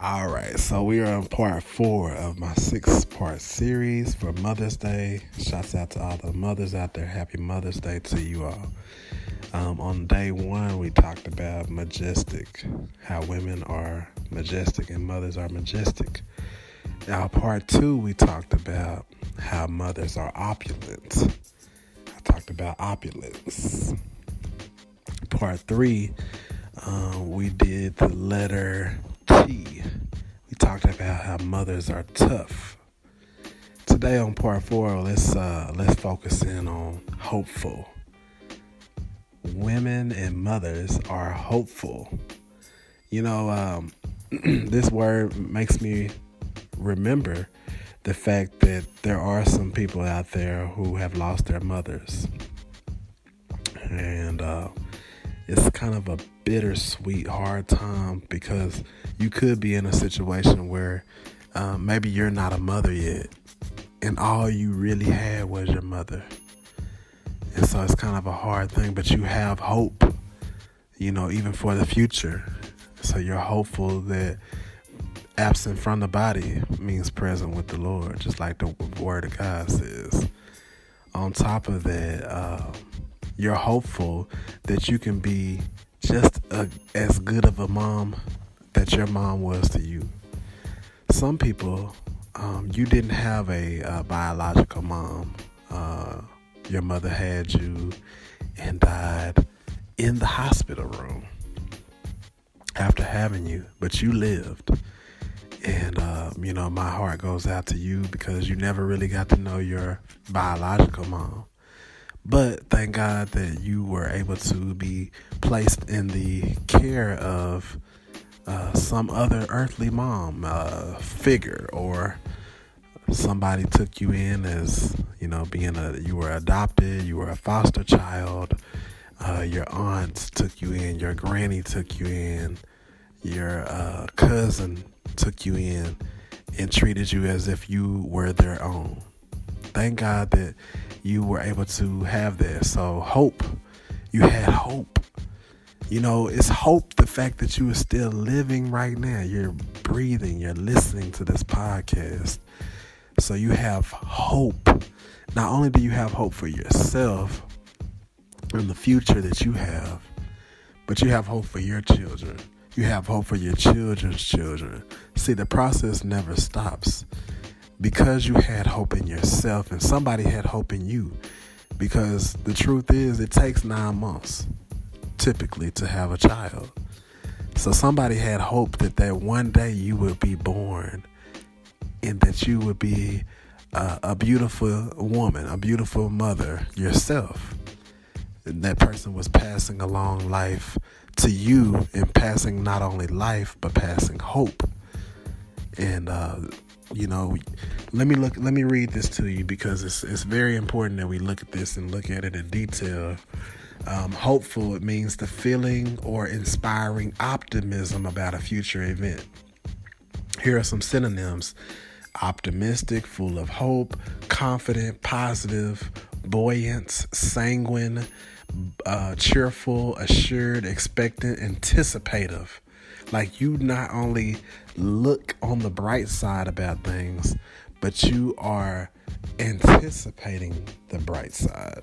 All right, so we are on part four of my six part series for Mother's Day. Shouts out to all the mothers out there. Happy Mother's Day to you all. Um, on day one, we talked about majestic, how women are majestic and mothers are majestic. Now, part two, we talked about how mothers are opulent. I talked about opulence. Part three, um, we did the letter T. Talked about how mothers are tough. Today on part four, let's uh, let's focus in on hopeful. Women and mothers are hopeful. You know, um, this word makes me remember the fact that there are some people out there who have lost their mothers, and uh, it's kind of a bittersweet, hard time because you could be in a situation where um, maybe you're not a mother yet, and all you really had was your mother. And so it's kind of a hard thing, but you have hope, you know, even for the future. So you're hopeful that absent from the body means present with the Lord, just like the Word of God says. On top of that, uh, you're hopeful that you can be just a, as good of a mom that your mom was to you. Some people, um, you didn't have a, a biological mom. Uh, your mother had you and died in the hospital room after having you, but you lived. And, uh, you know, my heart goes out to you because you never really got to know your biological mom. But thank God that you were able to be placed in the care of uh, some other earthly mom uh, figure, or somebody took you in as you know being a you were adopted, you were a foster child. Uh, your aunts took you in, your granny took you in, your uh, cousin took you in, and treated you as if you were their own. Thank God that you were able to have that. So hope, you had hope. You know, it's hope the fact that you are still living right now. You're breathing, you're listening to this podcast. So you have hope. Not only do you have hope for yourself and the future that you have, but you have hope for your children. You have hope for your children's children. See, the process never stops because you had hope in yourself and somebody had hope in you. Because the truth is, it takes nine months typically to have a child. So somebody had hope that that one day you would be born and that you would be a, a beautiful woman, a beautiful mother yourself. And that person was passing along life to you and passing not only life but passing hope. And uh, you know, let me look. Let me read this to you because it's it's very important that we look at this and look at it in detail. Um, hopeful it means the feeling or inspiring optimism about a future event. Here are some synonyms: optimistic, full of hope, confident, positive, buoyant, sanguine, uh, cheerful, assured, expectant, anticipative. Like you not only look on the bright side about things, but you are anticipating the bright side.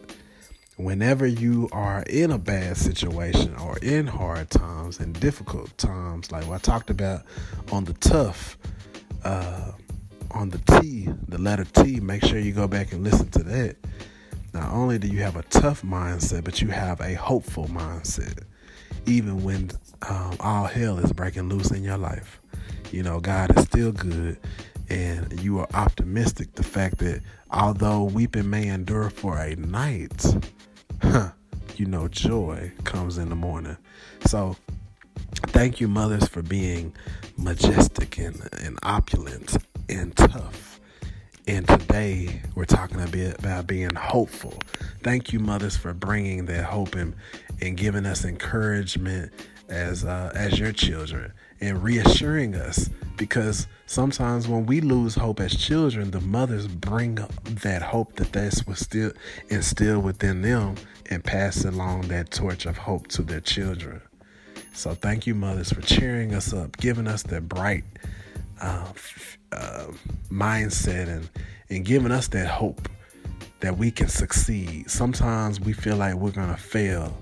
Whenever you are in a bad situation or in hard times and difficult times, like what I talked about on the tough, uh, on the T, the letter T, make sure you go back and listen to that. Not only do you have a tough mindset, but you have a hopeful mindset, even when um, all hell is breaking loose in your life. You know, God is still good, and you are optimistic. The fact that although weeping may endure for a night, huh, you know, joy comes in the morning. So, thank you, mothers, for being majestic and, and opulent and tough. And today we're talking a bit about being hopeful. Thank you, mothers, for bringing that hope and, and giving us encouragement as uh, as your children and reassuring us because sometimes when we lose hope as children the mothers bring that hope that this was still instilled within them and pass along that torch of hope to their children So thank you, mothers, for cheering us up, giving us that bright uh, uh, mindset and, and giving us that hope that we can succeed. Sometimes we feel like we're going to fail,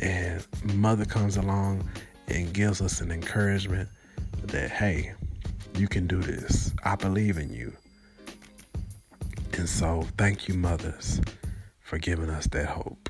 and mother comes along and gives us an encouragement that, hey, you can do this. I believe in you. And so, thank you, mothers, for giving us that hope.